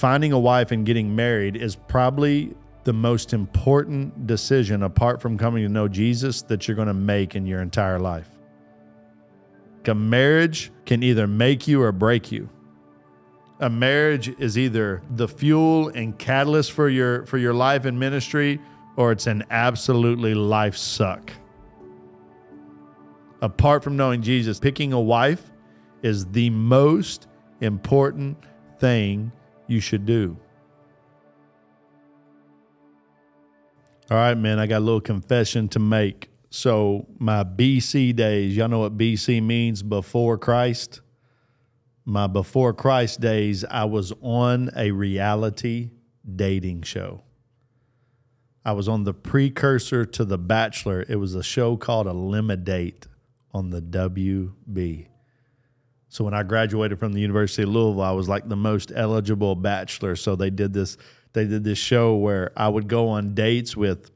finding a wife and getting married is probably the most important decision apart from coming to know Jesus that you're going to make in your entire life. A marriage can either make you or break you. A marriage is either the fuel and catalyst for your for your life and ministry or it's an absolutely life suck. Apart from knowing Jesus, picking a wife is the most important thing you should do. All right, man, I got a little confession to make. So, my BC days, y'all know what BC means before Christ? My before Christ days, I was on a reality dating show. I was on the precursor to The Bachelor. It was a show called Elimidate on the WB. So when I graduated from the University of Louisville, I was like the most eligible bachelor. So they did this they did this show where I would go on dates with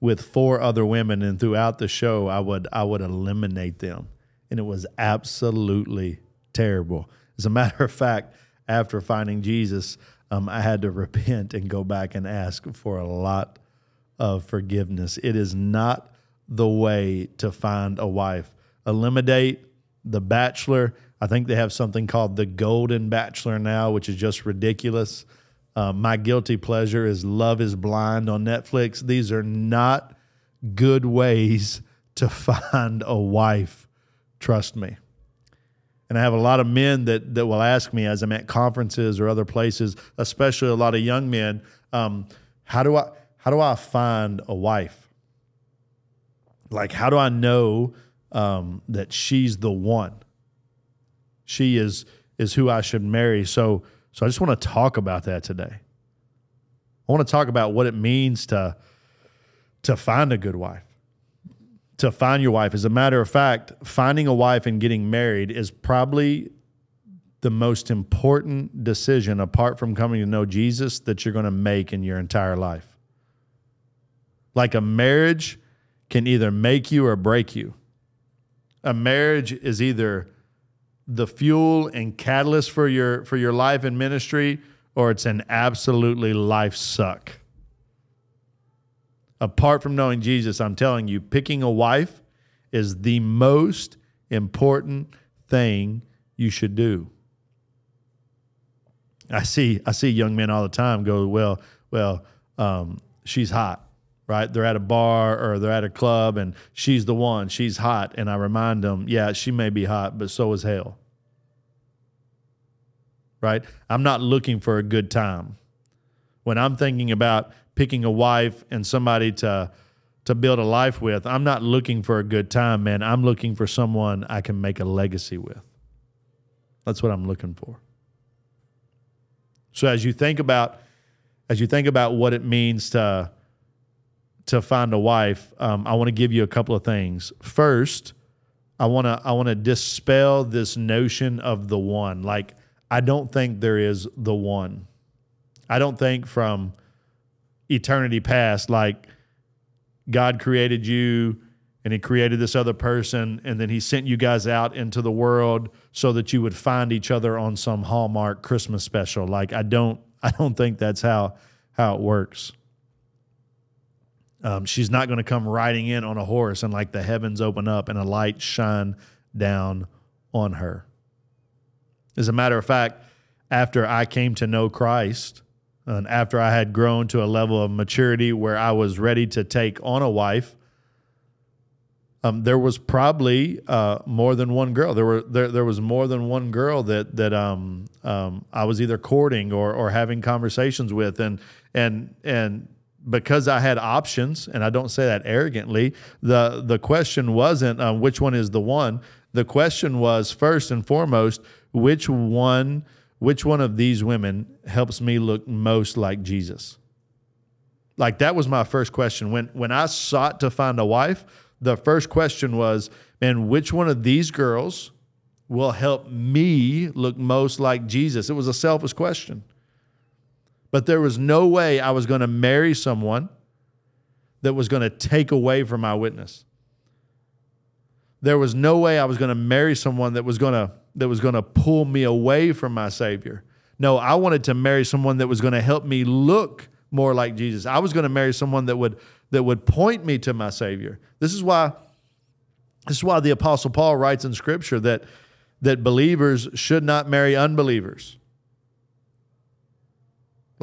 with four other women and throughout the show I would I would eliminate them. And it was absolutely terrible. As a matter of fact, after finding Jesus, um, I had to repent and go back and ask for a lot of forgiveness. It is not the way to find a wife. Elimidate the bachelor I think they have something called the Golden Bachelor now, which is just ridiculous. Uh, my guilty pleasure is Love is Blind on Netflix. These are not good ways to find a wife. Trust me. And I have a lot of men that, that will ask me as I'm at conferences or other places, especially a lot of young men, um, how do I how do I find a wife? Like, how do I know um, that she's the one? She is is who I should marry. So so I just want to talk about that today. I want to talk about what it means to to find a good wife. To find your wife. As a matter of fact, finding a wife and getting married is probably the most important decision apart from coming to know Jesus that you're going to make in your entire life. Like a marriage can either make you or break you. A marriage is either the fuel and catalyst for your for your life and ministry or it's an absolutely life suck. Apart from knowing Jesus, I'm telling you, picking a wife is the most important thing you should do. I see I see young men all the time go, well, well, um, she's hot right? They're at a bar or they're at a club and she's the one, she's hot. And I remind them, yeah, she may be hot, but so is hell. Right? I'm not looking for a good time. When I'm thinking about picking a wife and somebody to to build a life with, I'm not looking for a good time, man. I'm looking for someone I can make a legacy with. That's what I'm looking for. So as you think about as you think about what it means to to find a wife, um, I want to give you a couple of things. First, I want to I want to dispel this notion of the one. Like I don't think there is the one. I don't think from eternity past, like God created you and He created this other person, and then He sent you guys out into the world so that you would find each other on some Hallmark Christmas special. Like I don't I don't think that's how how it works. Um, she's not going to come riding in on a horse and like the heavens open up and a light shine down on her. As a matter of fact, after I came to know Christ, and after I had grown to a level of maturity where I was ready to take on a wife, um, there was probably uh, more than one girl. There were there, there was more than one girl that that um, um, I was either courting or or having conversations with, and and and because I had options, and I don't say that arrogantly, the the question wasn't um, which one is the one. The question was first and foremost, which one which one of these women helps me look most like Jesus? Like that was my first question. When when I sought to find a wife, the first question was, man, which one of these girls will help me look most like Jesus? It was a selfish question. But there was no way I was going to marry someone that was going to take away from my witness. There was no way I was going to marry someone that was going to that was going to pull me away from my Savior. No, I wanted to marry someone that was going to help me look more like Jesus. I was going to marry someone that would that would point me to my Savior. This is why this is why the apostle Paul writes in scripture that that believers should not marry unbelievers.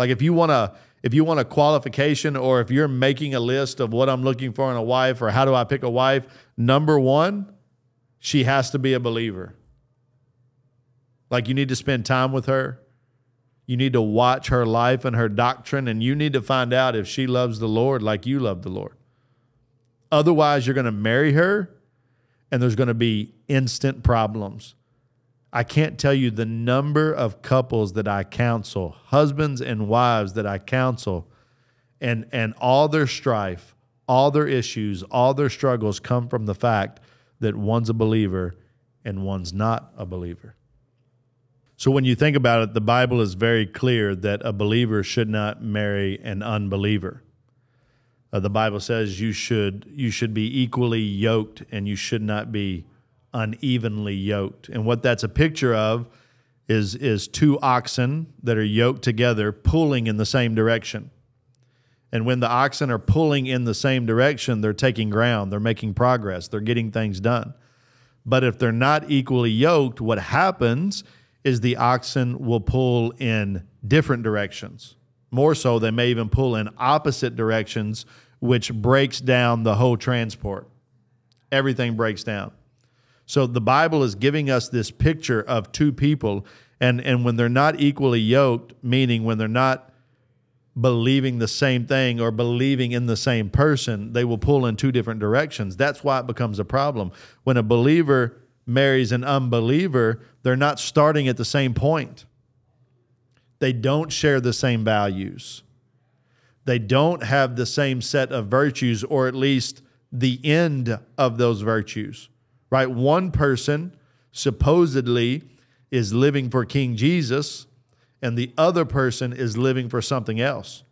Like if you want to if you want a qualification or if you're making a list of what I'm looking for in a wife or how do I pick a wife, number 1, she has to be a believer. Like you need to spend time with her. You need to watch her life and her doctrine, and you need to find out if she loves the Lord like you love the Lord. Otherwise, you're going to marry her, and there's going to be instant problems. I can't tell you the number of couples that I counsel, husbands and wives that I counsel, and, and all their strife, all their issues, all their struggles come from the fact that one's a believer and one's not a believer. So when you think about it, the Bible is very clear that a believer should not marry an unbeliever. Uh, the Bible says you should you should be equally yoked and you should not be unevenly yoked. And what that's a picture of is is two oxen that are yoked together pulling in the same direction. And when the oxen are pulling in the same direction, they're taking ground, they're making progress, they're getting things done. But if they're not equally yoked, what happens is the oxen will pull in different directions. More so, they may even pull in opposite directions, which breaks down the whole transport. Everything breaks down. So the Bible is giving us this picture of two people, and, and when they're not equally yoked, meaning when they're not believing the same thing or believing in the same person, they will pull in two different directions. That's why it becomes a problem. When a believer marries an unbeliever, they're not starting at the same point. They don't share the same values. They don't have the same set of virtues, or at least the end of those virtues, right? One person supposedly is living for King Jesus, and the other person is living for something else.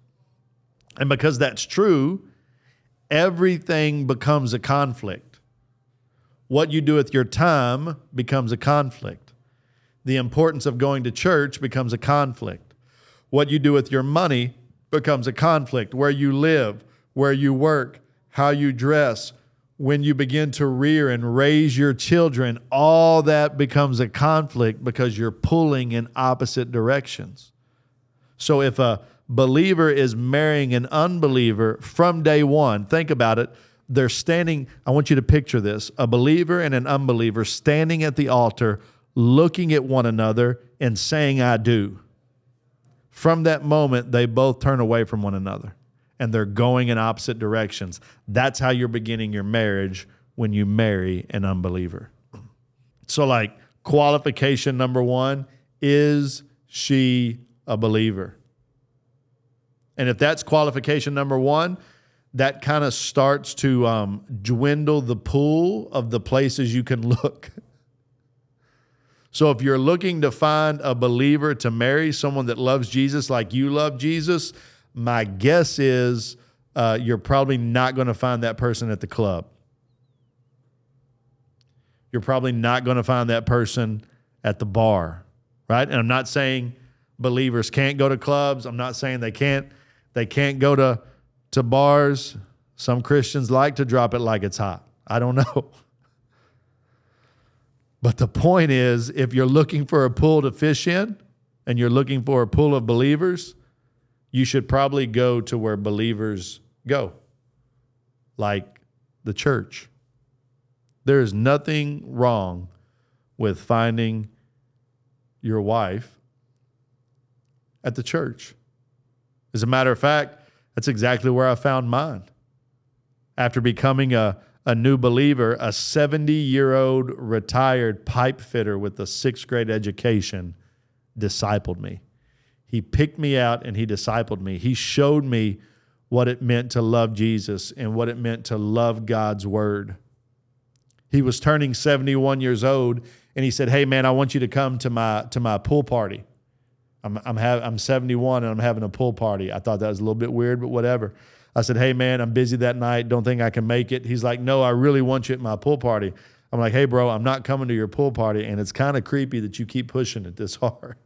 And because that's true, everything becomes a conflict what you do with your time becomes a conflict. The importance of going to church becomes a conflict. What you do with your money becomes a conflict. Where you live, where you work, how you dress, when you begin to rear and raise your children, all that becomes a conflict because you're pulling in opposite directions. So if a believer is marrying an unbeliever from day one, think about it they're standing, I want you to picture this a believer and an unbeliever standing at the altar, looking at one another and saying, I do. From that moment, they both turn away from one another and they're going in opposite directions. That's how you're beginning your marriage when you marry an unbeliever. So, like, qualification number one is she a believer? And if that's qualification number one, that kind of starts to um, dwindle the pool of the places you can look. so if you're looking to find a believer to marry, someone that loves Jesus like you love Jesus, my guess is uh, you're probably not going to find that person at the club. You're probably not going to find that person at the bar, right? And I'm not saying believers can't go to clubs. I'm not saying they can't they can't go to to bars. Some Christians like to drop it like it's hot. I don't know. But the point is, if you're looking for a pool to fish in and you're looking for a pool of believers, you should probably go to where believers go, like the church. There is nothing wrong with finding your wife at the church. As a matter of fact, that's exactly where I found mine. After becoming a, a new believer, a 70 year old retired pipe fitter with a sixth grade education discipled me. He picked me out and he discipled me. He showed me what it meant to love Jesus and what it meant to love God's word. He was turning 71 years old and he said, "Hey man, I want you to come to my to my pool party." I'm I'm I'm 71 and I'm having a pool party. I thought that was a little bit weird, but whatever. I said, "Hey man, I'm busy that night. Don't think I can make it." He's like, "No, I really want you at my pool party." I'm like, "Hey bro, I'm not coming to your pool party and it's kind of creepy that you keep pushing it this hard."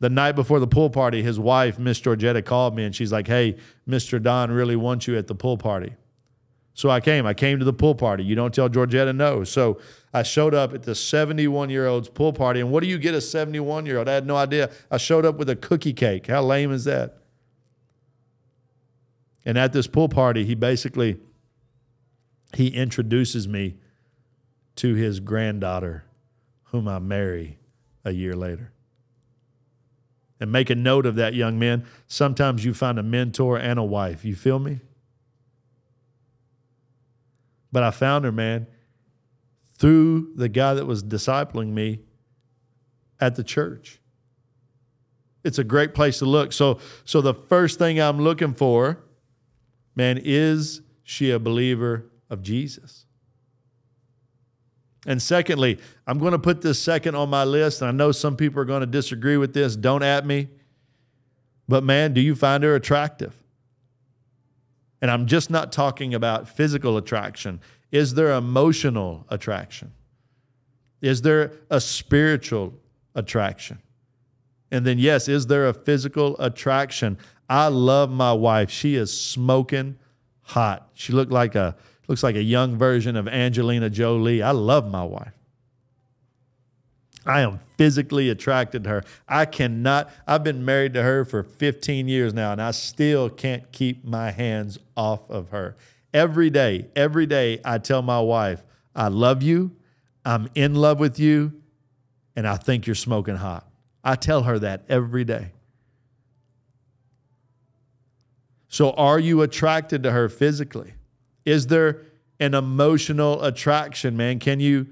The night before the pool party, his wife, Miss Georgetta, called me and she's like, Hey, Mr. Don really wants you at the pool party. So I came. I came to the pool party. You don't tell Georgetta no. So I showed up at the 71 year old's pool party. And what do you get a 71 year old? I had no idea. I showed up with a cookie cake. How lame is that? And at this pool party, he basically he introduces me to his granddaughter, whom I marry a year later. And make a note of that, young man. Sometimes you find a mentor and a wife. You feel me? But I found her, man, through the guy that was discipling me at the church. It's a great place to look. So, so the first thing I'm looking for, man, is she a believer of Jesus? And secondly, I'm going to put this second on my list. And I know some people are going to disagree with this. Don't at me. But man, do you find her attractive? And I'm just not talking about physical attraction. Is there emotional attraction? Is there a spiritual attraction? And then, yes, is there a physical attraction? I love my wife. She is smoking hot. She looked like a looks like a young version of Angelina Jolie. I love my wife. I am physically attracted to her. I cannot, I've been married to her for 15 years now, and I still can't keep my hands off of her. Every day, every day, I tell my wife, I love you, I'm in love with you, and I think you're smoking hot. I tell her that every day. So, are you attracted to her physically? Is there an emotional attraction, man? Can you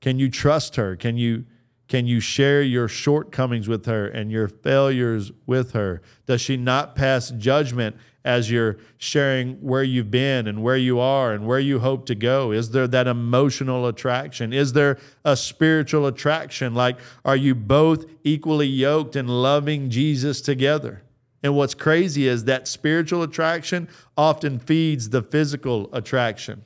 can you trust her? Can you can you share your shortcomings with her and your failures with her? Does she not pass judgment as you're sharing where you've been and where you are and where you hope to go? Is there that emotional attraction? Is there a spiritual attraction? Like, are you both equally yoked and loving Jesus together? And what's crazy is that spiritual attraction often feeds the physical attraction.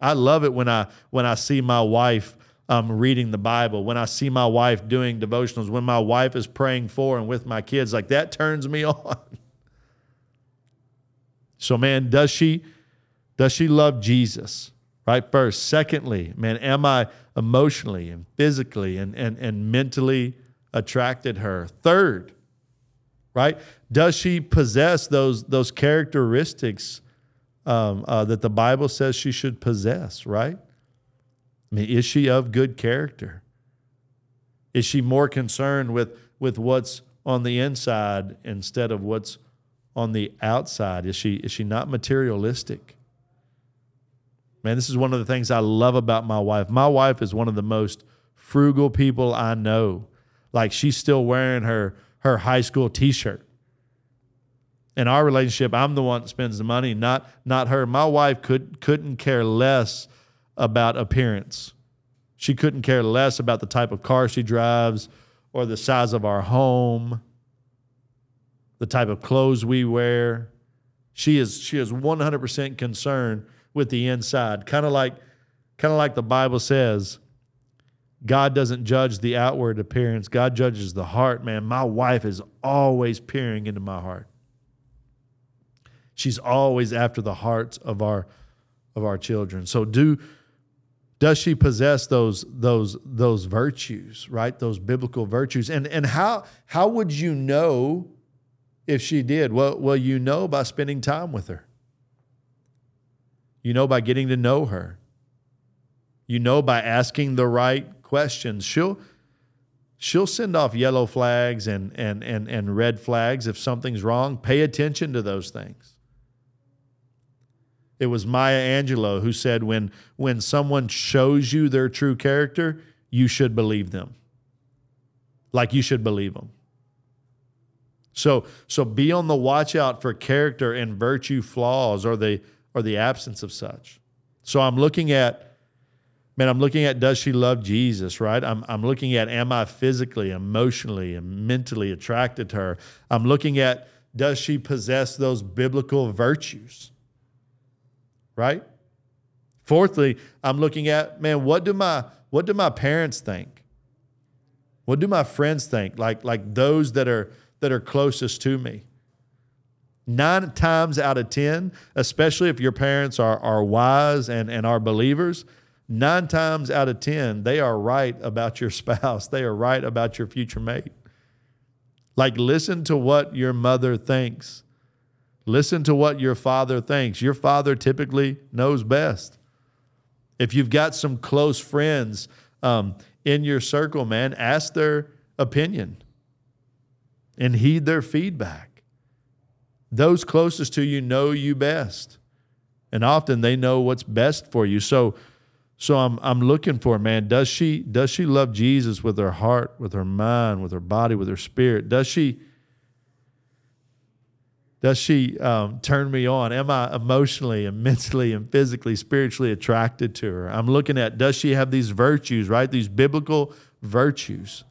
I love it when I when I see my wife um, reading the Bible, when I see my wife doing devotionals, when my wife is praying for and with my kids, like that turns me on. so, man, does she does she love Jesus? Right first. Secondly, man, am I emotionally and physically and, and, and mentally attracted her? Third, right? Does she possess those those characteristics um, uh, that the Bible says she should possess? Right? I mean, is she of good character? Is she more concerned with with what's on the inside instead of what's on the outside? Is she is she not materialistic? Man, this is one of the things I love about my wife. My wife is one of the most frugal people I know. Like she's still wearing her her high school T-shirt. In our relationship, I'm the one that spends the money, not not her. My wife could couldn't care less about appearance. She couldn't care less about the type of car she drives or the size of our home, the type of clothes we wear. She is she is 100% concerned with the inside, kind of like kind of like the Bible says, God doesn't judge the outward appearance. God judges the heart, man. My wife is always peering into my heart. She's always after the hearts of our of our children. So do does she possess those those those virtues, right? Those biblical virtues. And and how how would you know if she did? Well, well, you know by spending time with her. You know by getting to know her. You know by asking the right questions. She'll she'll send off yellow flags and and and and red flags if something's wrong. Pay attention to those things. It was Maya Angelou who said when when someone shows you their true character, you should believe them. Like you should believe them. So so be on the watch out for character and virtue flaws or the or the absence of such. So I'm looking at man, I'm looking at does she love Jesus, right? I'm, I'm looking at am I physically, emotionally, and mentally attracted to her? I'm looking at does she possess those biblical virtues, right? Fourthly, I'm looking at man, what do my what do my parents think? What do my friends think? Like like those that are that are closest to me. Nine times out of 10, especially if your parents are, are wise and, and are believers, nine times out of 10, they are right about your spouse. They are right about your future mate. Like, listen to what your mother thinks. Listen to what your father thinks. Your father typically knows best. If you've got some close friends um, in your circle, man, ask their opinion and heed their feedback. Those closest to you know you best. And often they know what's best for you. So so I'm I'm looking for, man, does she does she love Jesus with her heart, with her mind, with her body, with her spirit? Does she does she um, turn me on? Am I emotionally and mentally and physically, spiritually attracted to her? I'm looking at does she have these virtues, right? These biblical virtues.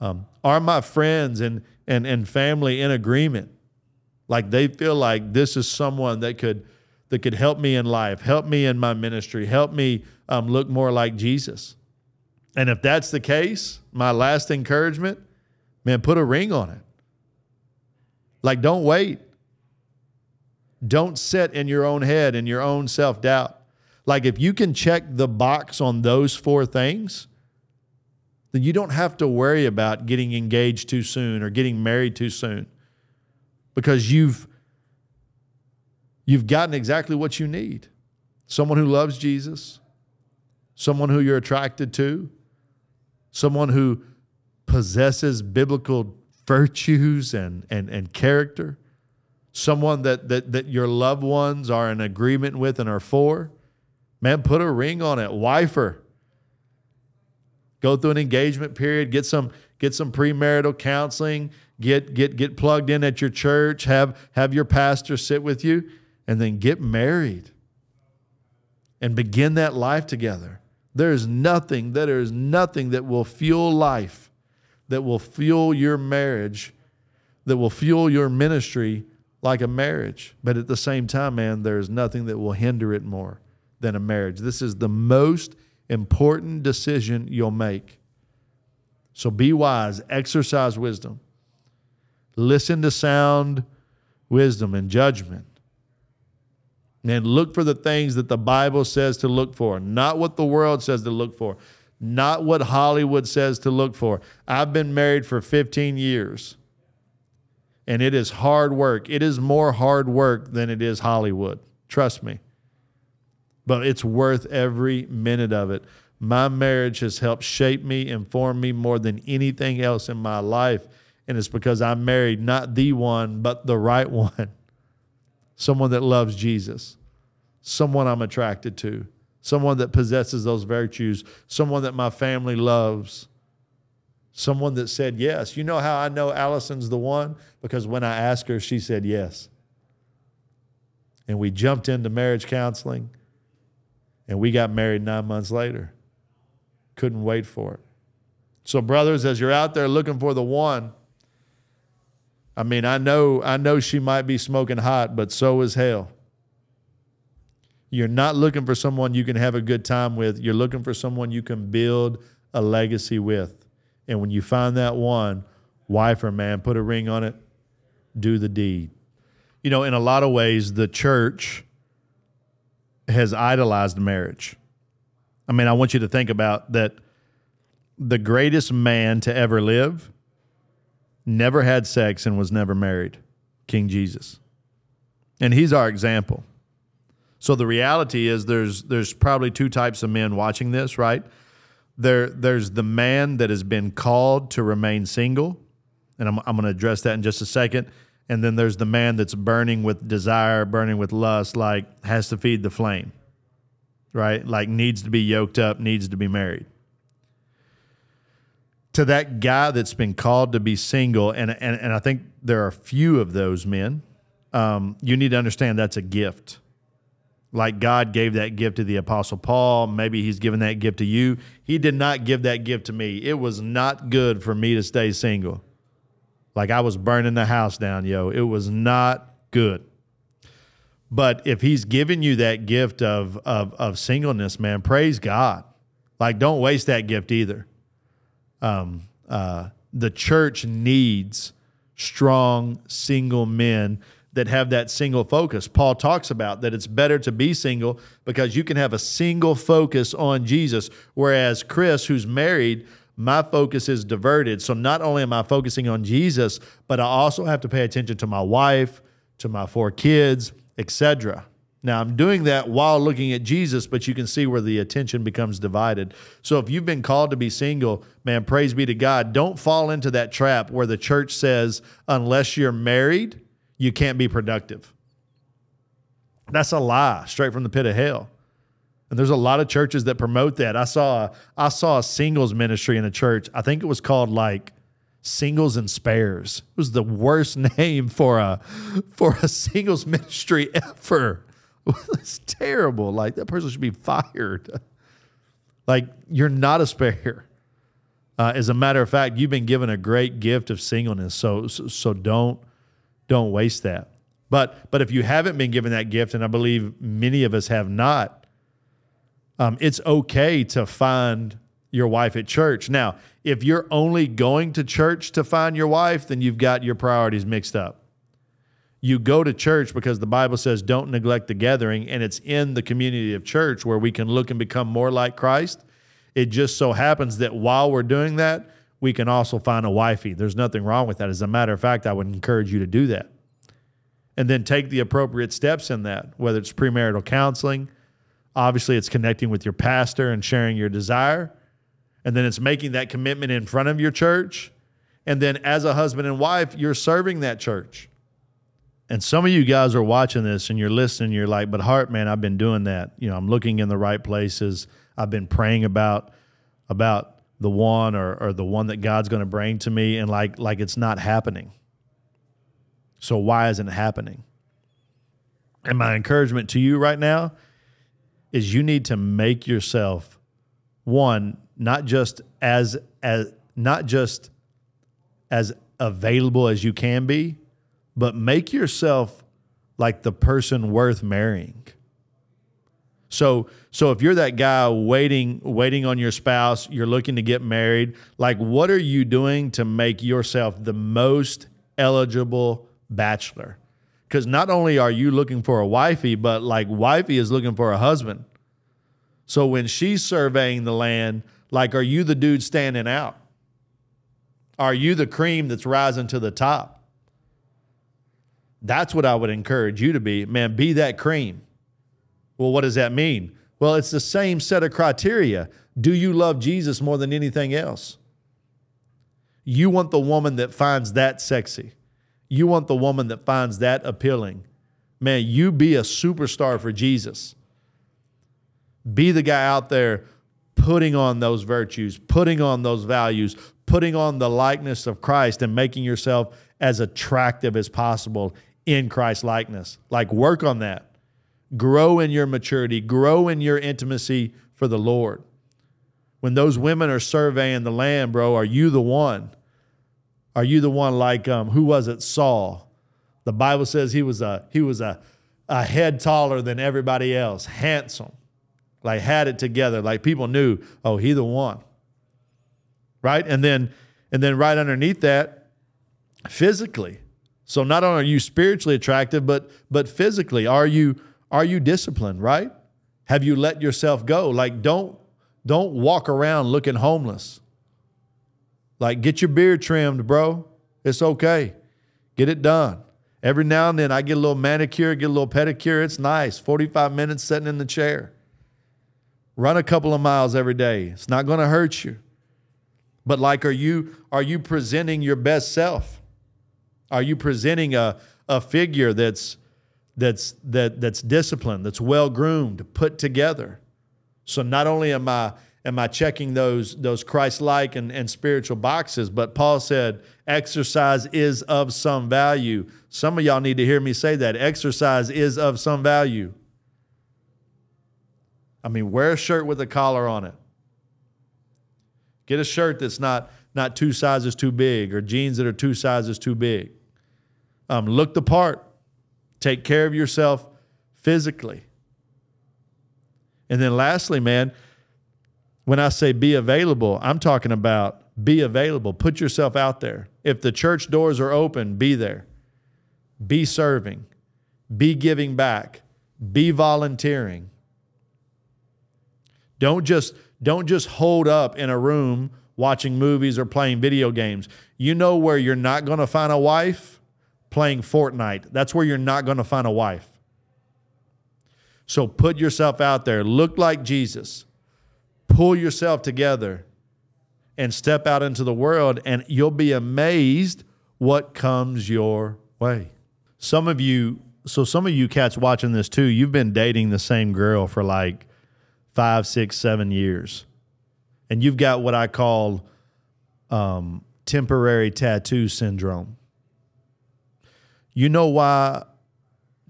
Um, are my friends and, and, and family in agreement? Like they feel like this is someone that could that could help me in life, help me in my ministry, help me um, look more like Jesus. And if that's the case, my last encouragement, man, put a ring on it. Like, don't wait. Don't sit in your own head and your own self doubt. Like if you can check the box on those four things, then you don't have to worry about getting engaged too soon or getting married too soon because you've you've gotten exactly what you need. Someone who loves Jesus, someone who you're attracted to, someone who possesses biblical virtues and, and, and character, someone that, that, that your loved ones are in agreement with and are for, man, put a ring on it. Wife her. Go through an engagement period, get some, get some premarital counseling, get, get, get plugged in at your church, have, have your pastor sit with you, and then get married and begin that life together. There is nothing, there is nothing that will fuel life, that will fuel your marriage, that will fuel your ministry like a marriage. But at the same time, man, there's nothing that will hinder it more than a marriage. This is the most important decision you'll make. So be wise, exercise wisdom, listen to sound wisdom and judgment. And look for the things that the Bible says to look for, not what the world says to look for, not what Hollywood says to look for. I've been married for 15 years and it is hard work. It is more hard work than it is Hollywood. Trust me. But it's worth every minute of it. My marriage has helped shape me, inform me more than anything else in my life. And it's because I married not the one, but the right one. Someone that loves Jesus, someone I'm attracted to, someone that possesses those virtues, someone that my family loves someone that said yes. You know how I know Allison's the one? Because when I asked her, she said yes. And we jumped into marriage counseling and we got married nine months later. Couldn't wait for it. So, brothers, as you're out there looking for the one, I mean, I know, I know she might be smoking hot, but so is hell. You're not looking for someone you can have a good time with. You're looking for someone you can build a legacy with. And when you find that one, wife or man, put a ring on it, do the deed. You know, in a lot of ways, the church has idolized marriage. I mean, I want you to think about that the greatest man to ever live never had sex and was never married, King Jesus. And he's our example. So the reality is there's there's probably two types of men watching this, right? there there's the man that has been called to remain single, and I'm I'm going to address that in just a second. And then there's the man that's burning with desire, burning with lust, like has to feed the flame, right? Like needs to be yoked up, needs to be married. To that guy that's been called to be single, and and, and I think there are a few of those men. Um, you need to understand that's a gift like God gave that gift to the Apostle Paul. Maybe He's given that gift to you. He did not give that gift to me. It was not good for me to stay single. Like I was burning the house down, yo. It was not good. But if He's given you that gift of, of, of singleness, man, praise God. Like don't waste that gift either. Um, uh, the church needs strong single men that have that single focus. Paul talks about that it's better to be single because you can have a single focus on Jesus. Whereas Chris, who's married, my focus is diverted. So not only am I focusing on Jesus, but I also have to pay attention to my wife, to my four kids, etc. Now I'm doing that while looking at Jesus, but you can see where the attention becomes divided. So if you've been called to be single, man, praise be to God. Don't fall into that trap where the church says, unless you're married, you can't be productive. That's a lie straight from the pit of hell. And there's a lot of churches that promote that. I saw I saw a singles ministry in a church. I think it was called like Singles and Spares. It was the worst name for a for a singles ministry ever. It's terrible. Like that person should be fired. Like you're not a spare. Uh, as a matter of fact, you've been given a great gift of singleness. So, so so don't don't waste that. But but if you haven't been given that gift, and I believe many of us have not, um, it's okay to find your wife at church. Now, if you're only going to church to find your wife, then you've got your priorities mixed up. You go to church because the Bible says don't neglect the gathering, and it's in the community of church where we can look and become more like Christ. It just so happens that while we're doing that, we can also find a wifey. There's nothing wrong with that. As a matter of fact, I would encourage you to do that. And then take the appropriate steps in that, whether it's premarital counseling, obviously it's connecting with your pastor and sharing your desire, and then it's making that commitment in front of your church. And then as a husband and wife, you're serving that church. And some of you guys are watching this and you're listening, you're like, but heart, man, I've been doing that. You know, I'm looking in the right places. I've been praying about about the one or, or the one that God's going to bring to me and like like it's not happening. So why isn't it happening? And my encouragement to you right now is you need to make yourself one not just as as not just as available as you can be, but make yourself like the person worth marrying. So so if you're that guy waiting waiting on your spouse, you're looking to get married, like what are you doing to make yourself the most eligible bachelor? Cuz not only are you looking for a wifey, but like wifey is looking for a husband. So when she's surveying the land, like are you the dude standing out? Are you the cream that's rising to the top? That's what I would encourage you to be. Man, be that cream well, what does that mean? Well, it's the same set of criteria. Do you love Jesus more than anything else? You want the woman that finds that sexy. You want the woman that finds that appealing. Man, you be a superstar for Jesus. Be the guy out there putting on those virtues, putting on those values, putting on the likeness of Christ and making yourself as attractive as possible in Christ likeness. Like work on that grow in your maturity, grow in your intimacy for the Lord. When those women are surveying the land, bro, are you the one? Are you the one like um, who was it? Saul. The Bible says he was a he was a, a head taller than everybody else, handsome, like had it together, like people knew, oh, he the one. Right? And then and then right underneath that, physically. So not only are you spiritually attractive, but but physically, are you are you disciplined, right? Have you let yourself go? Like don't don't walk around looking homeless. Like get your beard trimmed, bro. It's okay. Get it done. Every now and then I get a little manicure, get a little pedicure. It's nice. 45 minutes sitting in the chair. Run a couple of miles every day. It's not going to hurt you. But like are you are you presenting your best self? Are you presenting a a figure that's that's that that's disciplined, that's well groomed, put together. So not only am I am I checking those those Christ-like and, and spiritual boxes, but Paul said exercise is of some value. Some of y'all need to hear me say that. Exercise is of some value. I mean, wear a shirt with a collar on it. Get a shirt that's not not two sizes too big or jeans that are two sizes too big. Um, look the part. Take care of yourself physically. And then lastly, man, when I say be available, I'm talking about Be available. Put yourself out there. If the church doors are open, be there. Be serving. Be giving back. Be volunteering. Don't just don't just hold up in a room watching movies or playing video games. You know where you're not going to find a wife? Playing Fortnite. That's where you're not going to find a wife. So put yourself out there. Look like Jesus. Pull yourself together and step out into the world, and you'll be amazed what comes your way. Some of you, so some of you cats watching this too, you've been dating the same girl for like five, six, seven years. And you've got what I call um, temporary tattoo syndrome. You know why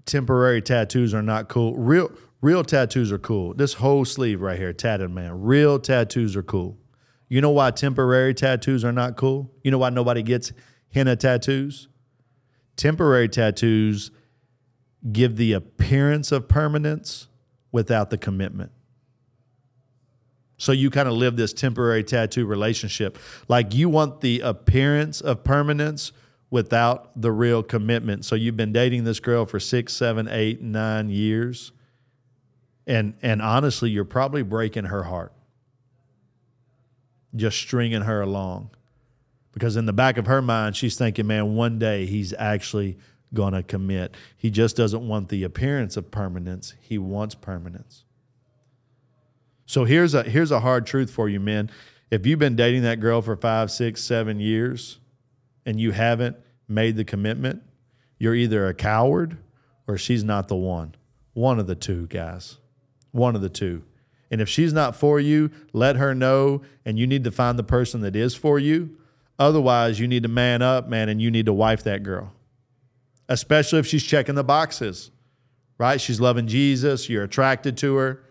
temporary tattoos are not cool? Real, real tattoos are cool. This whole sleeve right here, tatted man, real tattoos are cool. You know why temporary tattoos are not cool? You know why nobody gets henna tattoos? Temporary tattoos give the appearance of permanence without the commitment. So you kind of live this temporary tattoo relationship. Like you want the appearance of permanence without the real commitment. So you've been dating this girl for six, seven, eight, nine years. And and honestly, you're probably breaking her heart. Just stringing her along. Because in the back of her mind, she's thinking, man, one day he's actually going to commit. He just doesn't want the appearance of permanence, he wants permanence. So here's a here's a hard truth for you, men. If you've been dating that girl for five, six, seven years, and you haven't made the commitment, you're either a coward or she's not the one. One of the two, guys. One of the two. And if she's not for you, let her know, and you need to find the person that is for you. Otherwise, you need to man up, man, and you need to wife that girl, especially if she's checking the boxes, right? She's loving Jesus, you're attracted to her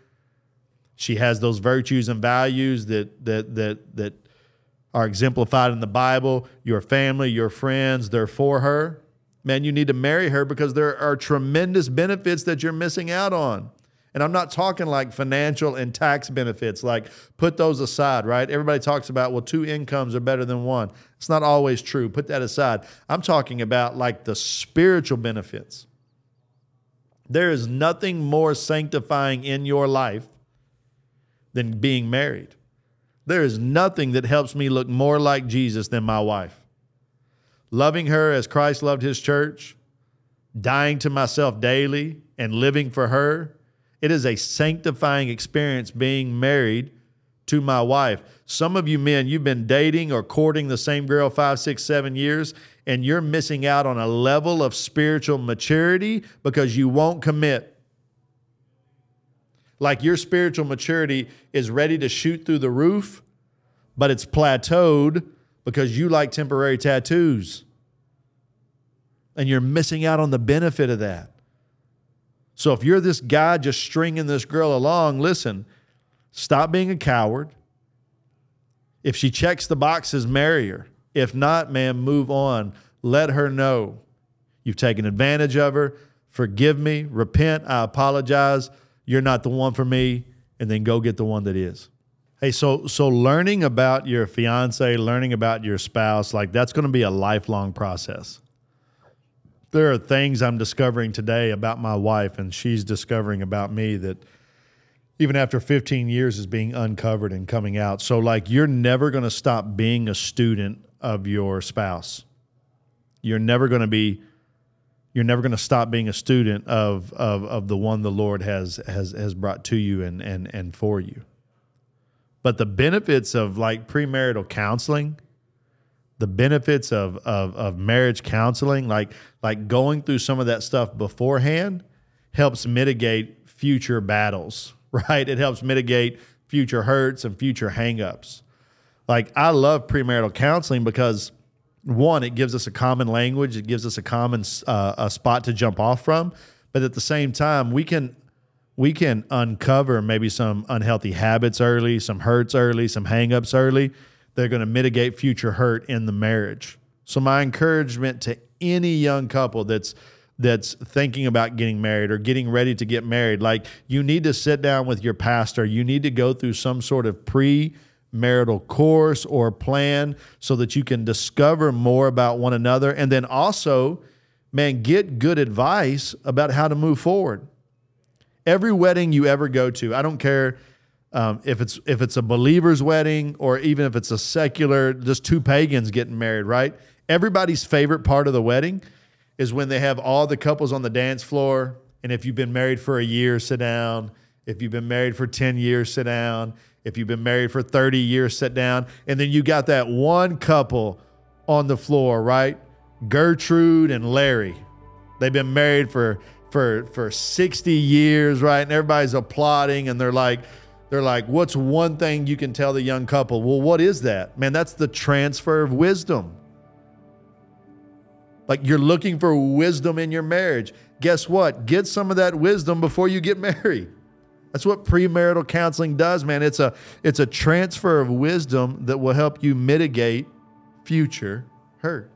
she has those virtues and values that that that that are exemplified in the Bible. Your family, your friends, they're for her. Man, you need to marry her because there are tremendous benefits that you're missing out on. And I'm not talking like financial and tax benefits, like put those aside, right? Everybody talks about, well, two incomes are better than one. It's not always true. Put that aside. I'm talking about like the spiritual benefits. There is nothing more sanctifying in your life than being married. There is nothing that helps me look more like Jesus than my wife. Loving her as Christ loved his church, dying to myself daily, and living for her, it is a sanctifying experience being married to my wife. Some of you men, you've been dating or courting the same girl five, six, seven years, and you're missing out on a level of spiritual maturity because you won't commit. Like your spiritual maturity is ready to shoot through the roof, but it's plateaued because you like temporary tattoos. And you're missing out on the benefit of that. So if you're this guy just stringing this girl along, listen, stop being a coward. If she checks the boxes, marry her. If not, man, move on. Let her know you've taken advantage of her. Forgive me, repent, I apologize you're not the one for me, and then go get the one that is. Hey, so so learning about your fiance, learning about your spouse, like that's going to be a lifelong process. There are things I'm discovering today about my wife, and she's discovering about me that even after 15 years is being uncovered and coming out. So, like, you're never going to stop being a student of your spouse. You're never going to be you're never going to stop being a student of, of, of the one the Lord has, has, has brought to you and, and, and for you. But the benefits of like premarital counseling, the benefits of, of, of marriage counseling, like, like going through some of that stuff beforehand, helps mitigate future battles, right? It helps mitigate future hurts and future hangups. Like, I love premarital counseling because one, it gives us a common language, it gives us a common uh, a spot to jump off from, but at the same time, we can we can uncover maybe some unhealthy habits early, some hurts early, some hangups early. They're going to mitigate future hurt in the marriage. So my encouragement to any young couple that's that's thinking about getting married or getting ready to get married, like you need to sit down with your pastor. You need to go through some sort of pre marital course or plan so that you can discover more about one another. And then also, man, get good advice about how to move forward. Every wedding you ever go to, I don't care um, if it's if it's a believer's wedding or even if it's a secular, just two pagans getting married, right? Everybody's favorite part of the wedding is when they have all the couples on the dance floor. And if you've been married for a year, sit down. If you've been married for 10 years, sit down. If you've been married for 30 years, sit down. And then you got that one couple on the floor, right? Gertrude and Larry. They've been married for for for 60 years, right? And everybody's applauding and they're like they're like, "What's one thing you can tell the young couple?" Well, what is that? Man, that's the transfer of wisdom. Like you're looking for wisdom in your marriage. Guess what? Get some of that wisdom before you get married. That's what premarital counseling does, man. It's a it's a transfer of wisdom that will help you mitigate future hurt.